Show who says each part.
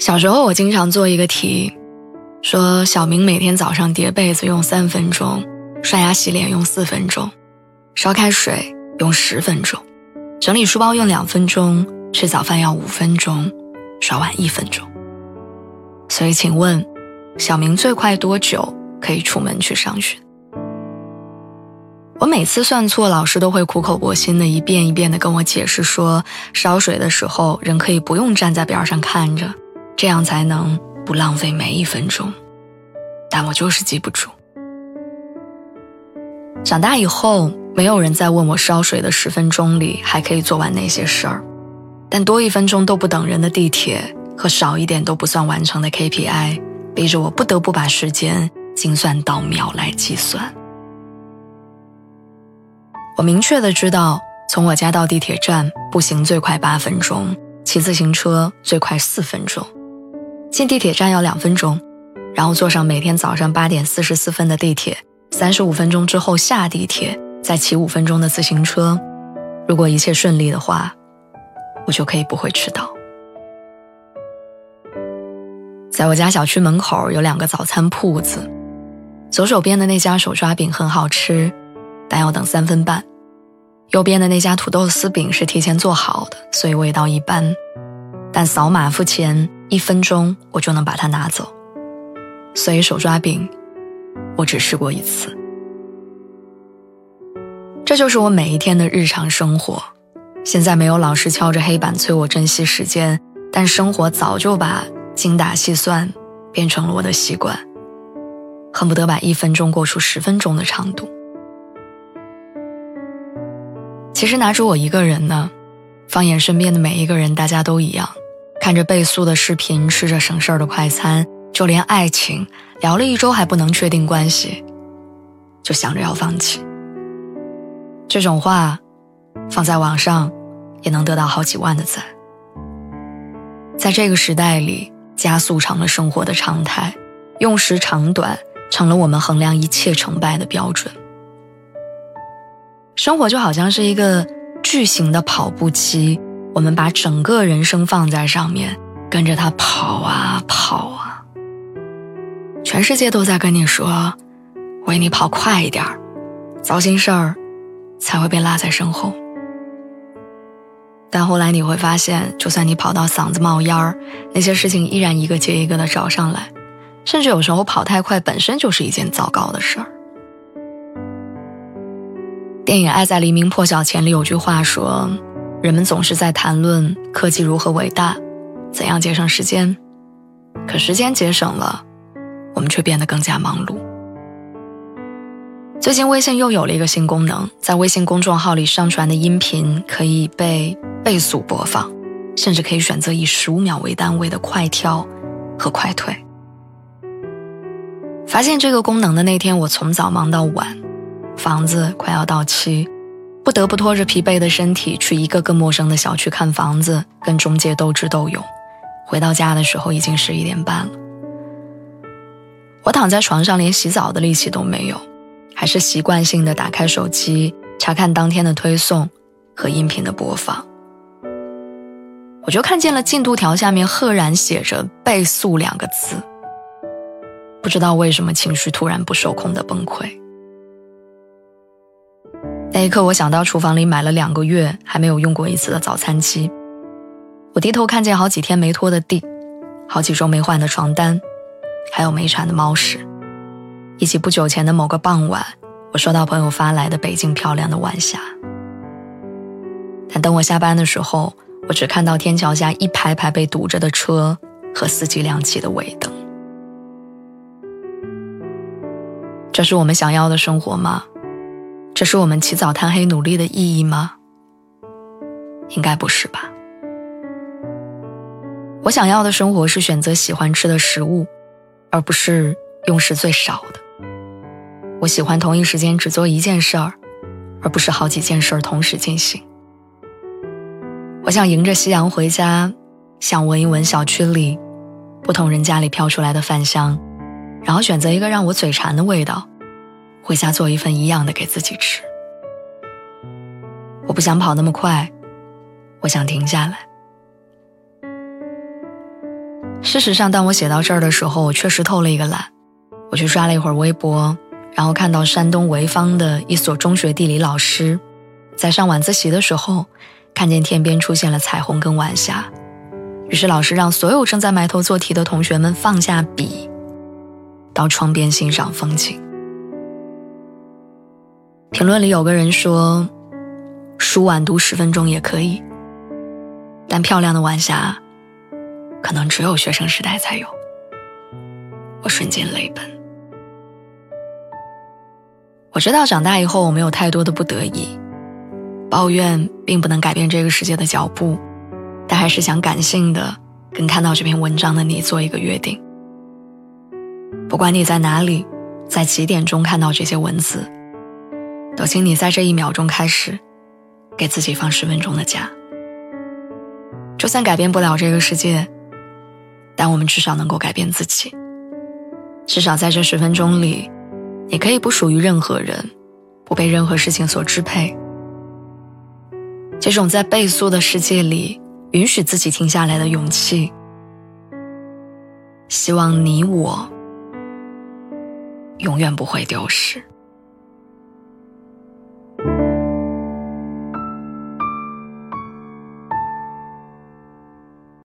Speaker 1: 小时候，我经常做一个题，说小明每天早上叠被子用三分钟，刷牙洗脸用四分钟，烧开水用十分钟，整理书包用两分钟，吃早饭要五分钟，刷碗一分钟。所以，请问，小明最快多久可以出门去上学？我每次算错，老师都会苦口婆心的一遍一遍的跟我解释说，烧水的时候人可以不用站在边上看着。这样才能不浪费每一分钟，但我就是记不住。长大以后，没有人再问我烧水的十分钟里还可以做完哪些事儿，但多一分钟都不等人的地铁和少一点都不算完成的 KPI，逼着我不得不把时间精算到秒来计算。我明确的知道，从我家到地铁站步行最快八分钟，骑自行车最快四分钟。进地铁站要两分钟，然后坐上每天早上八点四十四分的地铁，三十五分钟之后下地铁，再骑五分钟的自行车。如果一切顺利的话，我就可以不会迟到。在我家小区门口有两个早餐铺子，左手边的那家手抓饼很好吃，但要等三分半；右边的那家土豆丝饼是提前做好的，所以味道一般，但扫码付钱。一分钟我就能把它拿走，所以手抓饼，我只试过一次。这就是我每一天的日常生活。现在没有老师敲着黑板催我珍惜时间，但生活早就把精打细算变成了我的习惯，恨不得把一分钟过出十分钟的长度。其实拿出我一个人呢，放眼身边的每一个人，大家都一样。看着倍速的视频，吃着省事儿的快餐，就连爱情聊了一周还不能确定关系，就想着要放弃。这种话，放在网上，也能得到好几万的赞。在这个时代里，加速成了生活的常态，用时长短成了我们衡量一切成败的标准。生活就好像是一个巨型的跑步机。我们把整个人生放在上面，跟着他跑啊跑啊。全世界都在跟你说：“为你跑快一点糟心事儿才会被落在身后。”但后来你会发现，就算你跑到嗓子冒烟儿，那些事情依然一个接一个的找上来，甚至有时候跑太快本身就是一件糟糕的事儿。电影《爱在黎明破晓前》里有句话说。人们总是在谈论科技如何伟大，怎样节省时间，可时间节省了，我们却变得更加忙碌。最近微信又有了一个新功能，在微信公众号里上传的音频可以被倍速播放，甚至可以选择以十五秒为单位的快跳和快退。发现这个功能的那天，我从早忙到晚，房子快要到期。不得不拖着疲惫的身体去一个个陌生的小区看房子，跟中介斗智斗勇。回到家的时候已经十一点半了。我躺在床上，连洗澡的力气都没有，还是习惯性的打开手机查看当天的推送和音频的播放。我就看见了进度条下面赫然写着“倍速”两个字。不知道为什么，情绪突然不受控的崩溃。那一刻，我想到厨房里买了两个月还没有用过一次的早餐机。我低头看见好几天没拖的地，好几周没换的床单，还有没铲的猫屎，以及不久前的某个傍晚，我收到朋友发来的北京漂亮的晚霞。但等我下班的时候，我只看到天桥下一排排被堵着的车和司机亮起的尾灯。这是我们想要的生活吗？这是我们起早贪黑努力的意义吗？应该不是吧？我想要的生活是选择喜欢吃的食物，而不是用时最少的。我喜欢同一时间只做一件事儿，而不是好几件事儿同时进行。我想迎着夕阳回家，想闻一闻小区里不同人家里飘出来的饭香，然后选择一个让我嘴馋的味道，回家做一份一样的给自己吃。我不想跑那么快，我想停下来。事实上，当我写到这儿的时候，我确实偷了一个懒，我去刷了一会儿微博，然后看到山东潍坊的一所中学地理老师，在上晚自习的时候，看见天边出现了彩虹跟晚霞，于是老师让所有正在埋头做题的同学们放下笔，到窗边欣赏风景。评论里有个人说：“书晚读十分钟也可以，但漂亮的晚霞。”可能只有学生时代才有。我瞬间泪奔。我知道长大以后我没有太多的不得已，抱怨并不能改变这个世界的脚步，但还是想感性的跟看到这篇文章的你做一个约定。不管你在哪里，在几点钟看到这些文字，都请你在这一秒钟开始，给自己放十分钟的假。就算改变不了这个世界。但我们至少能够改变自己，至少在这十分钟里，你可以不属于任何人，不被任何事情所支配。这种在倍速的世界里允许自己停下来的勇气，希望你我永远不会丢失。